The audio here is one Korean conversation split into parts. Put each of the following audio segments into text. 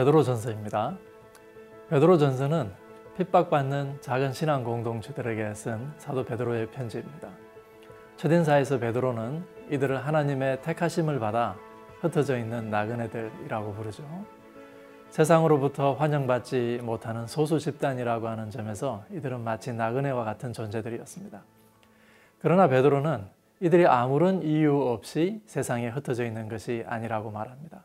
오늘은 베드로 전서입니다. 베드로 전서는 핍박받는 작은 신앙 공동체들에게 쓴 사도 베드로의 편지입니다. 첫인사에서 베드로는 이들을 하나님의 택하심을 받아 흩어져 있는 나그네들이라고 부르죠. 세상으로부터 환영받지 못하는 소수 집단이라고 하는 점에서 이들은 마치 나그네와 같은 존재들이었습니다. 그러나 베드로는 이들이 아무런 이유 없이 세상에 흩어져 있는 것이 아니라고 말합니다.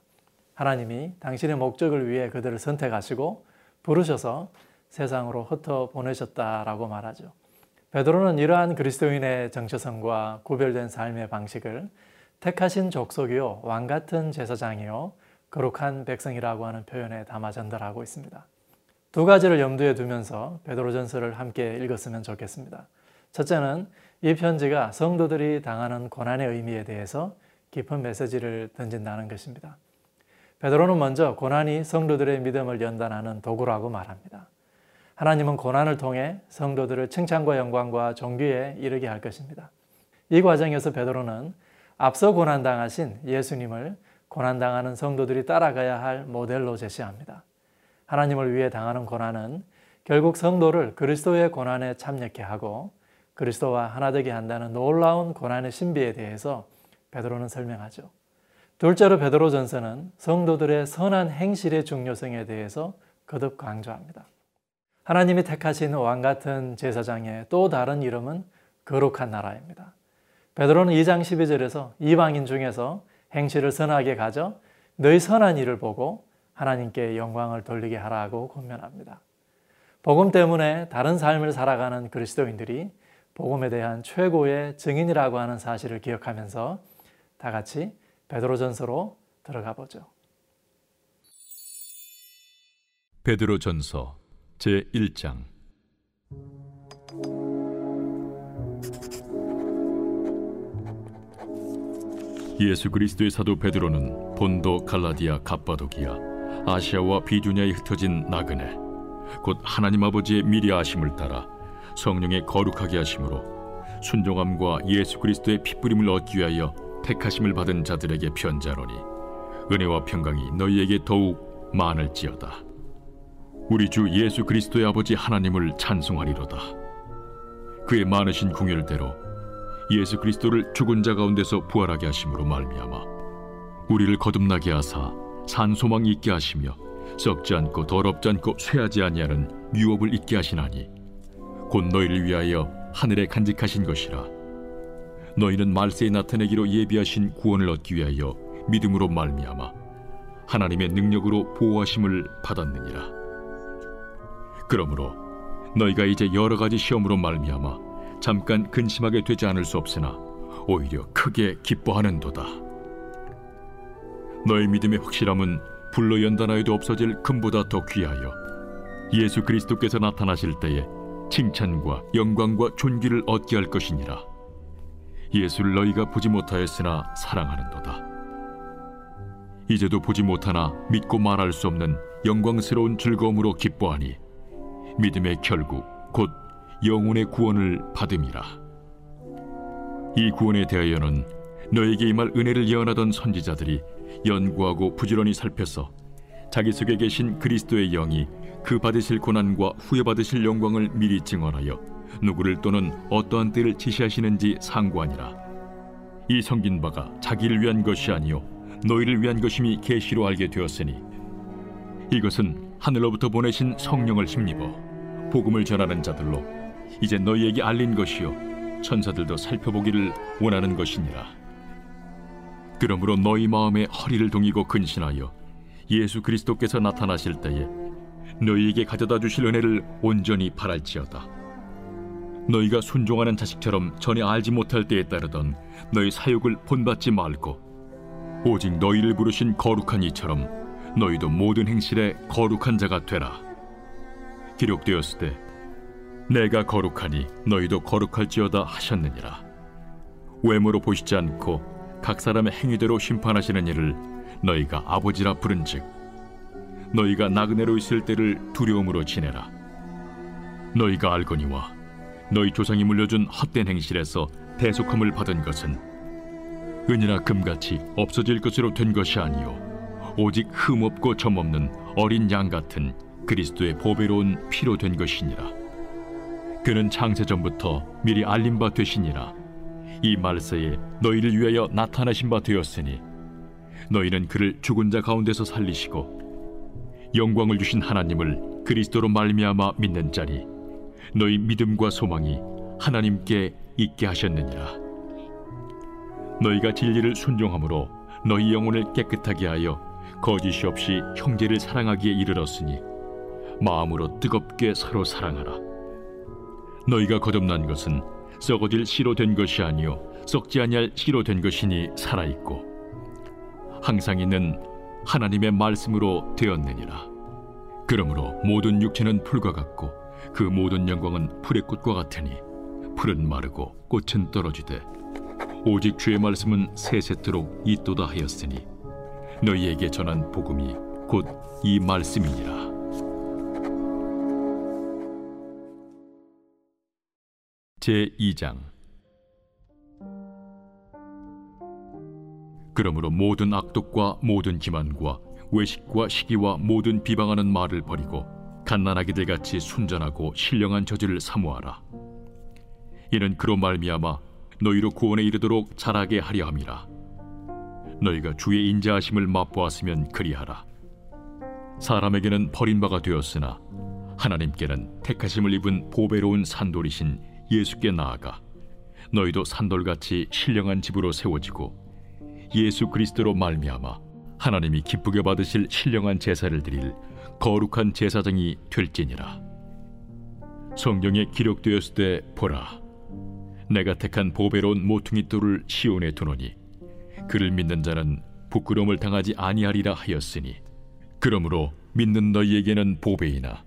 하나님이 당신의 목적을 위해 그들을 선택하시고 부르셔서 세상으로 흩어 보내셨다라고 말하죠. 베드로는 이러한 그리스도인의 정체성과 구별된 삶의 방식을 택하신 족속이요 왕 같은 제사장이요 거룩한 백성이라고 하는 표현에 담아 전달하고 있습니다. 두 가지를 염두에 두면서 베드로전서를 함께 읽었으면 좋겠습니다. 첫째는 이 편지가 성도들이 당하는 고난의 의미에 대해서 깊은 메시지를 던진다는 것입니다. 베드로는 먼저 고난이 성도들의 믿음을 연단하는 도구라고 말합니다. 하나님은 고난을 통해 성도들을 칭찬과 영광과 존귀에 이르게 할 것입니다. 이 과정에서 베드로는 앞서 고난당하신 예수님을 고난당하는 성도들이 따라가야 할 모델로 제시합니다. 하나님을 위해 당하는 고난은 결국 성도를 그리스도의 고난에 참여케 하고 그리스도와 하나 되게 한다는 놀라운 고난의 신비에 대해서 베드로는 설명하죠. 둘째로 베드로 전서는 성도들의 선한 행실의 중요성에 대해서 거듭 강조합니다. 하나님이 택하신 왕 같은 제사장의 또 다른 이름은 거룩한 나라입니다. 베드로는 2장 12절에서 이방인 중에서 행실을 선하게 가져 너희 선한 일을 보고 하나님께 영광을 돌리게 하라고 권면합니다. 복음 때문에 다른 삶을 살아가는 그리스도인들이 복음에 대한 최고의 증인이라고 하는 사실을 기억하면서 다 같이 베드로전서로 들어가 보죠. 베드로전서 제 1장 예수 그리스도의 사도 베드로는 본도 갈라디아 갑바도기아 아시아와 비두냐에 흩어진 나그네 곧 하나님 아버지의 미리 아심을 따라 성령의 거룩하게 하심으로 순종함과 예수 그리스도의 핏부림을 얻기 위하여 택하심을 받은 자들에게 편자로니 은혜와 평강이 너희에게 더욱 많을지어다. 우리 주 예수 그리스도의 아버지 하나님을 찬송하리로다. 그의 많으신 궁율대로 예수 그리스도를 죽은 자 가운데서 부활하게 하심으로 말미암아 우리를 거듭나게 하사 산 소망이 있게 하시며 썩지 않고 더럽지 않고 쇠하지 아니하는 유업을 있게 하시나니 곧 너희를 위하여 하늘에 간직하신 것이라 너희는 말세에 나타내기로 예비하신 구원을 얻기 위하여 믿음으로 말미암아 하나님의 능력으로 보호하심을 받았느니라. 그러므로 너희가 이제 여러 가지 시험으로 말미암아 잠깐 근심하게 되지 않을 수 없으나 오히려 크게 기뻐하는도다. 너희 믿음의 확실함은 불로 연단하여도 없어질 금보다 더 귀하여 예수 그리스도께서 나타나실 때에 칭찬과 영광과 존귀를 얻게 할 것이니라. 예수를 너희가 보지 못하였으나 사랑하는도다. 이제도 보지 못하나 믿고 말할 수 없는 영광스러운 즐거움으로 기뻐하니 믿음의 결국 곧 영혼의 구원을 받음이라. 이 구원에 대하여는 너에게 임할 은혜를 예언하던 선지자들이 연구하고 부지런히 살펴서 자기 속에 계신 그리스도의 영이 그 받으실 고난과 후에 받으실 영광을 미리 증언하여 누구를 또는 어떠한 때를 지시하시는지 상고하니라. 이 성긴 바가 자기를 위한 것이 아니요 너희를 위한 것임이 계시로 알게 되었으니. 이것은 하늘로부터 보내신 성령을 힘입어 복음을 전하는 자들로 이제 너희에게 알린 것이요 천사들도 살펴보기를 원하는 것이니라. 그러므로 너희 마음에 허리를 동이고 근신하여 예수 그리스도께서 나타나실 때에 너희에게 가져다 주실 은혜를 온전히 바랄지어다 너희가 순종하는 자식처럼 전에 알지 못할 때에 따르던 너희 사욕을 본받지 말고 오직 너희를 부르신 거룩한 이처럼 너희도 모든 행실에 거룩한 자가 되라. 기록되었을 때 내가 거룩하니 너희도 거룩할지어다 하셨느니라. 외모로 보시지 않고 각 사람의 행위대로 심판하시는 일을 너희가 아버지라 부른즉 너희가 나그네로 있을 때를 두려움으로 지내라. 너희가 알거니와 너희 조상이 물려준 헛된 행실에서 대속함을 받은 것은 은이나 금같이 없어질 것으로 된 것이 아니요. 오직 흠없고 점없는 어린 양 같은 그리스도의 보배로운 피로 된 것이니라. 그는 창세 전부터 미리 알림 바 되시니라. 이 말세에 너희를 위하여 나타나신 바 되었으니 너희는 그를 죽은 자 가운데서 살리시고 영광을 주신 하나님을 그리스도로 말미암아 믿는 자니 너희 믿음과 소망이 하나님께 있게 하셨느니라. 너희가 진리를 순종함으로 너희 영혼을 깨끗하게 하여 거짓이 없이 형제를 사랑하기에 이르렀으니 마음으로 뜨겁게 서로 사랑하라. 너희가 거듭난 것은 썩어질 씨로 된 것이 아니요 썩지 아니할 씨로 된 것이니 살아 있고 항상 있는 하나님의 말씀으로 되었느니라. 그러므로 모든 육체는 풀과 같고 그 모든 영광은 풀의 꽃과 같으니 풀은 마르고 꽃은 떨어지되 오직 주의 말씀은 세세토록 있도다 하였으니 너희에게 전한 복음이 곧 이 말씀이니라. 제 2장. 그러므로 모든 악독과 모든 기만과 외식과 시기와 모든 비방하는 말을 버리고 갓난아기들 같이 순전하고 신령한 저주를 사모하라. 이는 그로 말미암아 너희로 구원에 이르도록 자라게 하려 함이라. 너희가 주의 인자하심을 맛보았으면 그리하라. 사람에게는 버림바가 되었으나 하나님께는 택하심을 입은 보배로운 산돌이신 예수께 나아가 너희도 산돌같이 신령한 집으로 세워지고 예수 그리스도로 말미암아 하나님이 기쁘게 받으실 신령한 제사를 드릴 거룩한 제사장이 될지니라. 성경에 기록되었을 때 보라 내가 택한 보배로운 모퉁이 돌을 시온에 두노니 그를 믿는 자는 부끄러움을 당하지 아니하리라 하였으니 그러므로 믿는 너희에게는 보배이나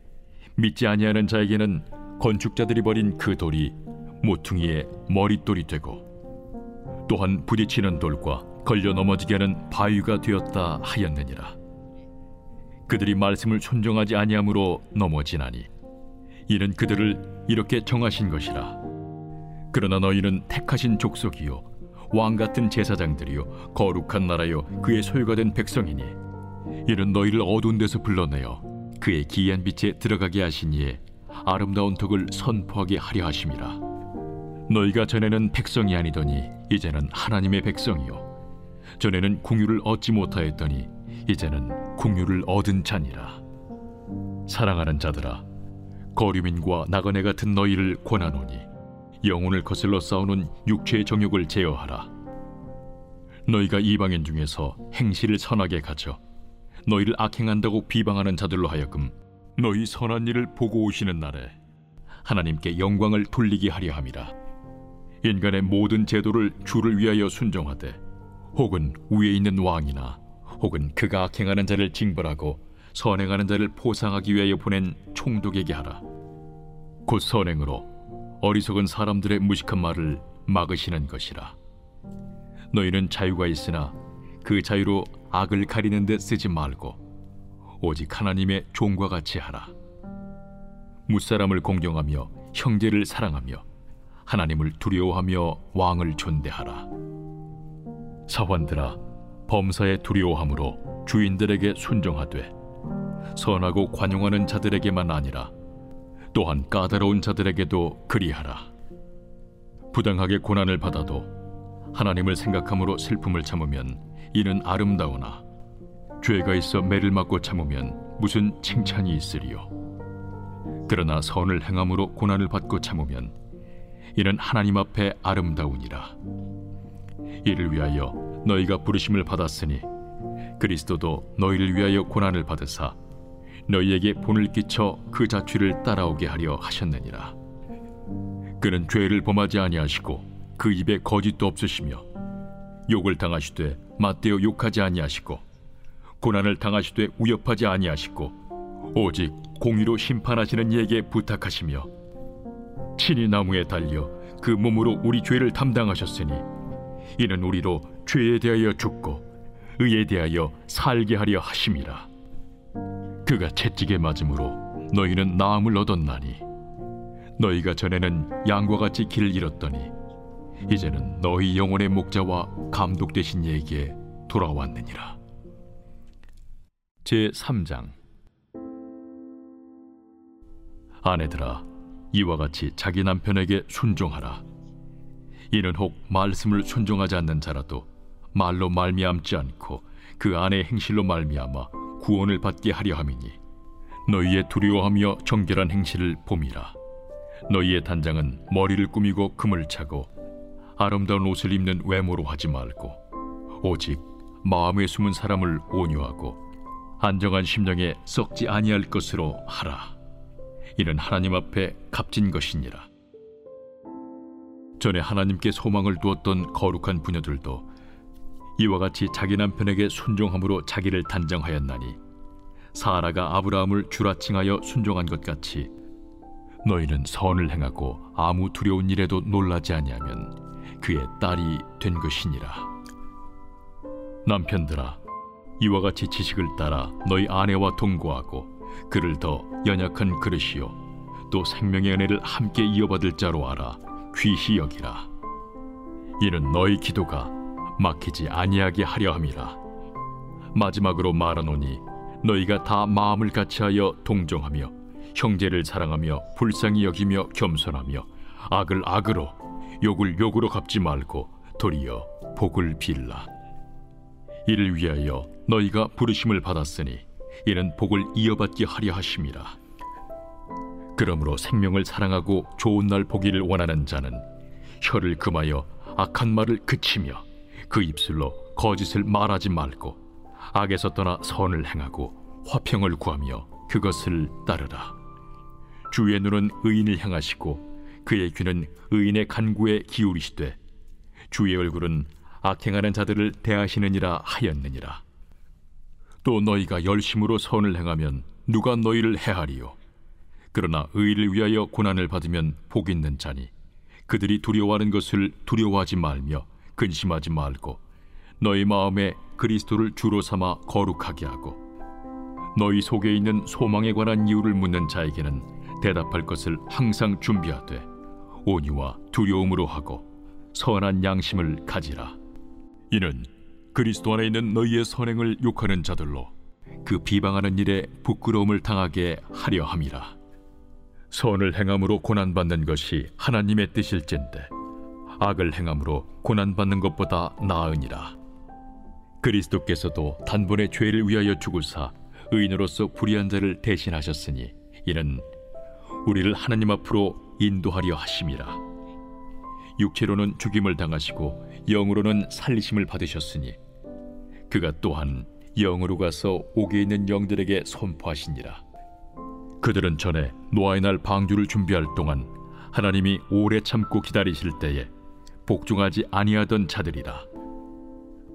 믿지 아니하는 자에게는 건축자들이 버린 그 돌이 모퉁이의 머릿돌이 되고 또한 부딪히는 돌과 걸려 넘어지게 하는 바위가 되었다 하였느니라 그들이 말씀을 순종하지 아니함으로 넘어지나니. 이는 그들을 이렇게 정하신 것이라. 그러나 너희는 택하신 족속이요 왕 같은 제사장들이요 거룩한 나라요 그의 소유가 된 백성이니. 이는 너희를 어두운 데서 불러내어 그의 기이한 빛에 들어가게 하시니에 아름다운 덕을 선포하게 하려 하심이라. 너희가 전에는 백성이 아니더니 이제는 하나님의 백성이요. 전에는 궁유를 얻지 못하였더니 이제는 궁유를 얻은 자니라. 사랑하는 자들아 거류민과 나그네 같은 너희를 권하노니 영혼을 거슬러 싸우는 육체의 정욕을 제어하라. 너희가 이방인 중에서 행실을 선하게 가져 너희를 악행한다고 비방하는 자들로 하여금 너희 선한 일을 보고 오시는 날에 하나님께 영광을 돌리게 하려 함이라. 인간의 모든 제도를 주를 위하여 순종하되 혹은 위에 있는 왕이나 혹은 그가 악행하는 자를 징벌하고 선행하는 자를 보상하기 위하여 보낸 총독에게 하라 곧 선행으로 어리석은 사람들의 무식한 말을 막으시는 것이라 너희는 자유가 있으나 그 자유로 악을 가리는 데 쓰지 말고 오직 하나님의 종과 같이 하라. 무사람을 공경하며 형제를 사랑하며 하나님을 두려워하며 왕을 존대하라. 사환들아 범사에 두려워함으로 주인들에게 순종하되 선하고 관용하는 자들에게만 아니라 또한 까다로운 자들에게도 그리하라. 부당하게 고난을 받아도 하나님을 생각함으로 슬픔을 참으면 이는 아름다우나 죄가 있어 매를 맞고 참으면 무슨 칭찬이 있으리요 그러나 선을 행함으로 고난을 받고 참으면 이는 하나님 앞에 아름다우니라 이를 위하여 너희가 부르심을 받았으니 그리스도도 너희를 위하여 고난을 받으사 너희에게 본을 끼쳐 그 자취를 따라오게 하려 하셨느니라. 그는 죄를 범하지 아니하시고 그 입에 거짓도 없으시며 욕을 당하시되 맞대어 욕하지 아니하시고 고난을 당하시되 위협하지 아니하시고 오직 공의로 심판하시는 이에게 부탁하시며 친히 나무에 달려 그 몸으로 우리 죄를 담당하셨으니 이는 우리로 죄에 대하여 죽고 의에 대하여 살게 하려 하심이라. 그가 채찍에 맞음으로 너희는 나음을 얻었나니 너희가 전에는 양과 같이 길을 잃었더니 이제는 너희 영혼의 목자와 감독 되신 이에게 돌아왔느니라. 제 3장. 아내들아 이와 같이 자기 남편에게 순종하라. 이는 혹 말씀을 순종하지 않는 자라도 말로 말미암지 않고 그 아내의 행실로 말미암아 구원을 받게 하려 함이니 너희의 두려워하며 정결한 행실을 봄이라. 너희의 단장은 머리를 꾸미고 금을 차고 아름다운 옷을 입는 외모로 하지 말고 오직 마음에 숨은 사람을 온유하고 안정한 심령에 썩지 아니할 것으로 하라. 이는 하나님 앞에 값진 것이니라. 전에 하나님께 소망을 두었던 거룩한 부녀들도 이와 같이 자기 남편에게 순종함으로 자기를 단정하였나니 사라가 아브라함을 주라칭하여 순종한 것 같이 너희는 선을 행하고 아무 두려운 일에도 놀라지 아니하면 그의 딸이 된 것이니라. 남편들아 이와 같이 지식을 따라 너희 아내와 동거하고 그를 더 연약한 그릇이요 또 생명의 은혜를 함께 이어받을 자로 알아 귀히 여기라. 이는 너희 기도가 막히지 아니하게 하려 함이라. 마지막으로 말하노니 너희가 다 마음을 같이하여 동정하며 형제를 사랑하며 불쌍히 여기며 겸손하며 악을 악으로 욕을 욕으로 갚지 말고 도리어 복을 빌라. 이를 위하여 너희가 부르심을 받았으니 이는 복을 이어받게 하려 하심이라. 그러므로 생명을 사랑하고 좋은 날 보기를 원하는 자는 혀를 금하여 악한 말을 그치며 그 입술로 거짓을 말하지 말고 악에서 떠나 선을 행하고 화평을 구하며 그것을 따르라. 주의 눈은 의인을 향하시고 그의 귀는 의인의 간구에 기울이시되 주의 얼굴은 악행하는 자들을 대하시느니라 하였느니라. 또 너희가 열심으로 선을 행하면 누가 너희를 해하리요? 그러나 의를 위하여 고난을 받으면 복 있는 자니 그들이 두려워하는 것을 두려워하지 말며 근심하지 말고 너희 마음에 그리스도를 주로 삼아 거룩하게 하고 너희 속에 있는 소망에 관한 이유를 묻는 자에게는 대답할 것을 항상 준비하되 온유와 두려움으로 하고 선한 양심을 가지라. 이는 그리스도 안에 있는 너희의 선행을 욕하는 자들로 그 비방하는 일에 부끄러움을 당하게 하려 함이라. 선을 행함으로 고난받는 것이 하나님의 뜻일진데 악을 행함으로 고난받는 것보다 나으니라. 그리스도께서도 단번에 죄를 위하여 죽으사 의인으로서 불의한 자를 대신하셨으니 이는 우리를 하나님 앞으로 인도하려 하심이라. 육체로는 죽임을 당하시고 영으로는 살리심을 받으셨으니 그가 또한 영으로 가서 옥에 있는 영들에게 선포하시니라. 그들은 전에 노아의 날 방주를 준비할 동안 하나님이 오래 참고 기다리실 때에 복종하지 아니하던 자들이라.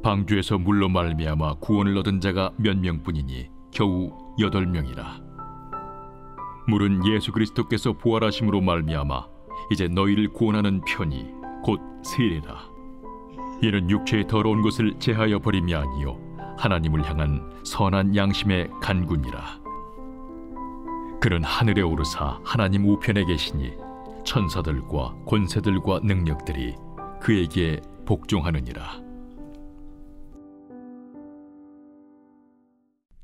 방주에서 물로 말미암아 구원을 얻은 자가 몇 명뿐이니 겨우 여덟 명이라. 물은 예수 그리스도께서 부활하심으로 말미암아 이제 너희를 구원하는 편이 곧 세례라. 이는 육체의 더러운 것을 제하여 버림이 아니요 하나님을 향한 선한 양심의 간군이라. 그는 하늘에 오르사 하나님 우편에 계시니 천사들과 권세들과 능력들이 그에게 복종하느니라.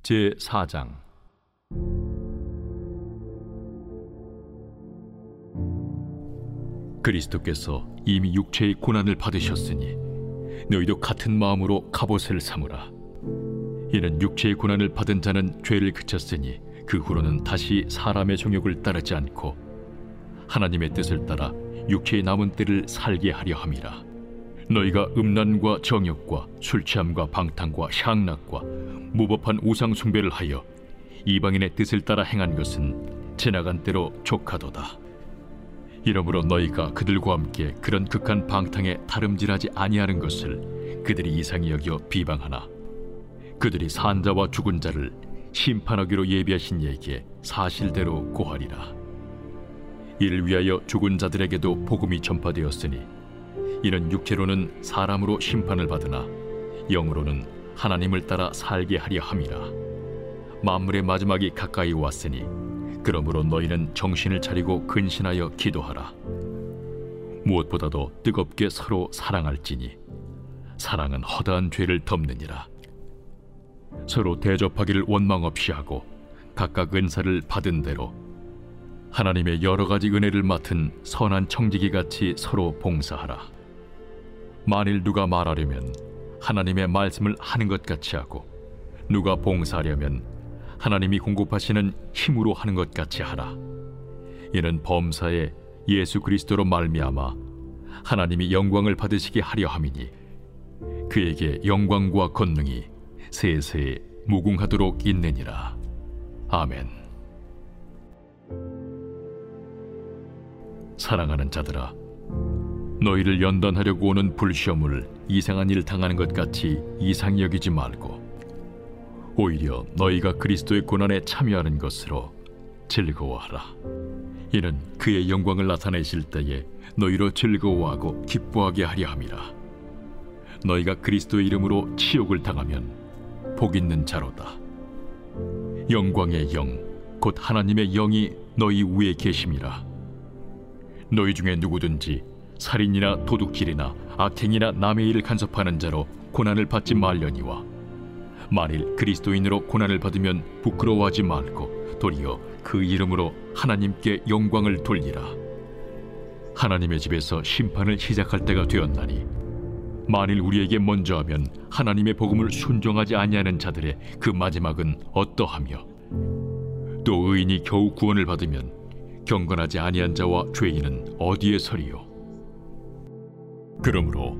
제 4장. 그리스도께서 이미 육체의 고난을 받으셨으니 너희도 같은 마음으로 갑옷을 삼으라. 이는 육체의 고난을 받은 자는 죄를 그쳤으니 그 후로는 다시 사람의 정욕을 따르지 않고 하나님의 뜻을 따라 육체의 남은 때를 살게 하려 함이라. 너희가 음란과 정욕과 술 취함과 방탕과 향락과 무법한 우상 숭배를 하여 이방인의 뜻을 따라 행한 것은 지나간 때로 족하도다. 이러므로 너희가 그들과 함께 그런 극한 방탕에 다름질하지 아니하는 것을 그들이 이상히 여겨 비방하나 그들이 산자와 죽은 자를 심판하기로 예비하신 이에게 사실대로 고하리라 이를 위하여 죽은 자들에게도 복음이 전파되었으니 이는 육체로는 사람으로 심판을 받으나 영으로는 하나님을 따라 살게 하려 함이라. 만물의 마지막이 가까이 왔으니 그러므로 너희는 정신을 차리고 근신하여 기도하라. 무엇보다도 뜨겁게 서로 사랑할지니 사랑은 허다한 죄를 덮느니라. 서로 대접하기를 원망 없이 하고 각각 은사를 받은 대로 하나님의 여러 가지 은혜를 맡은 선한 청지기 같이 서로 봉사하라. 만일 누가 말하려면 하나님의 말씀을 하는 것 같이 하고 누가 봉사하려면 하나님이 공급하시는 힘으로 하는 것 같이 하라. 이는 범사에 예수 그리스도로 말미암아 하나님이 영광을 받으시게 하려 함이니 그에게 영광과 권능이 세세 무궁하도록 있느니라. 아멘. 사랑하는 자들아, 너희를 연단하려고 오는 불시험을 이상한 일 당하는 것 같이 이상히 여기지 말고 오히려 너희가 그리스도의 고난에 참여하는 것으로 즐거워하라. 이는 그의 영광을 나타내실 때에 너희로 즐거워하고 기뻐하게 하려 함이라. 너희가 그리스도의 이름으로 치욕을 당하면 복 있는 자로다. 영광의 영, 곧 하나님의 영이 너희 위에 계심이라. 너희 중에 누구든지 살인이나 도둑질이나 악행이나 남의 일을 간섭하는 자로 고난을 받지 말려니와 만일 그리스도인으로 고난을 받으면 부끄러워하지 말고 도리어 그 이름으로 하나님께 영광을 돌리라. 하나님의 집에서 심판을 시작할 때가 되었나니 만일 우리에게 먼저 하면 하나님의 복음을 순종하지 아니하는 자들의 그 마지막은 어떠하며 또 의인이 겨우 구원을 받으면 경건하지 아니한 자와 죄인은 어디에 서리요? 그러므로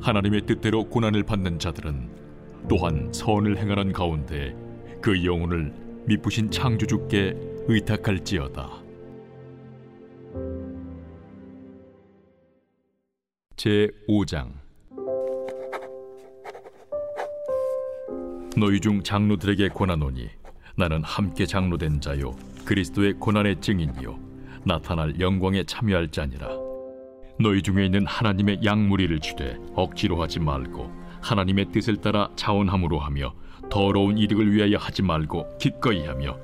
하나님의 뜻대로 고난을 받는 자들은 또한 선을 행하는 가운데 그 영혼을 미쁘신 창조주께 의탁할지어다. 제 5장. 너희 중 장로들에게 권하노니 나는 함께 장로된 자요 그리스도의 고난의 증인이요. 나타날 영광에 참여할 자니라. 너희 중에 있는 하나님의 양무리를 주되 억지로 하지 말고 하나님의 뜻을 따라 자원함으로 하며 더러운 이득을 위하여 하지 말고 기꺼이 하며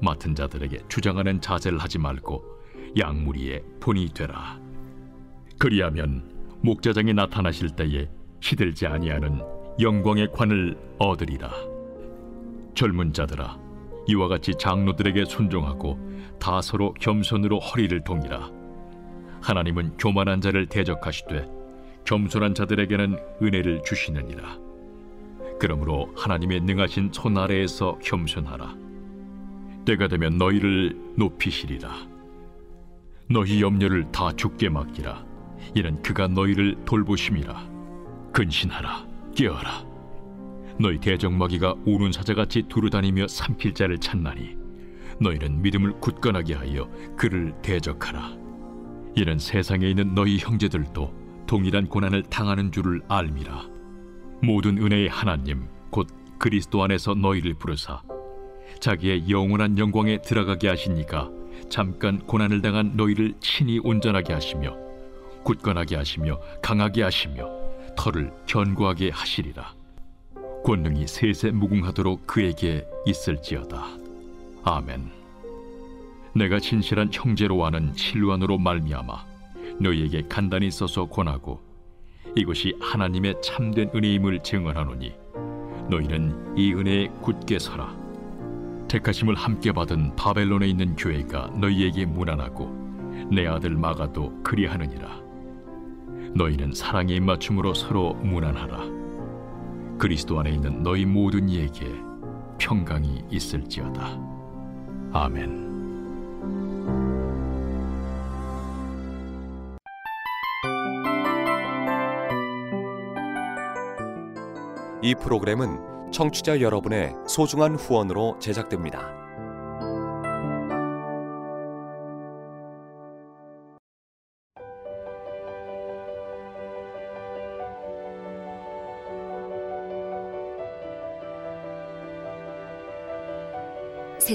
맡은 자들에게 주장하는 자세를 하지 말고 양무리의 본이 되라. 그리하면 목자장이 나타나실 때에 시들지 아니하는 영광의 관을 얻으리라. 젊은 자들아, 이와 같이 장로들에게 순종하고 다 서로 겸손으로 허리를 동이라. 하나님은 교만한 자를 대적하시되 겸손한 자들에게는 은혜를 주시느니라. 그러므로 하나님의 능하신 손 아래에서 겸손하라. 때가 되면 너희를 높이시리라. 너희 염려를 다 죽게 맡기라. 이는 그가 너희를 돌보심이라. 근신하라. 깨어라 너희 대적마귀가 우는 사자같이 두루다니며 삼킬 자를 찾나니 너희는 믿음을 굳건하게 하여 그를 대적하라. 이는 세상에 있는 너희 형제들도 동일한 고난을 당하는 줄을 알미라. 모든 은혜의 하나님 곧 그리스도 안에서 너희를 부르사 자기의 영원한 영광에 들어가게 하시니까 잠깐 고난을 당한 너희를 친히 온전하게 하시며 굳건하게 하시며 강하게 하시며 털을 견고하게 하시리라 권능이 세세 무궁하도록 그에게 있을지어다. 아멘. 내가 진실한 형제로 하는 실루안으로 말미암아 너희에게 간단히 써서 권하고 이것이 하나님의 참된 은혜임을 증언하노니 너희는 이 은혜에 굳게 서라. 택하심을 함께 받은 바벨론에 있는 교회가 너희에게 무난하고 내 아들 마가도 그리하느니라. 너희는 사랑의 입맞춤으로 서로 무난하라. 그리스도 안에 있는 너희 모든 이에게 평강이 있을지어다. 아멘. 이 프로그램은 청취자 여러분의 소중한 후원으로 제작됩니다.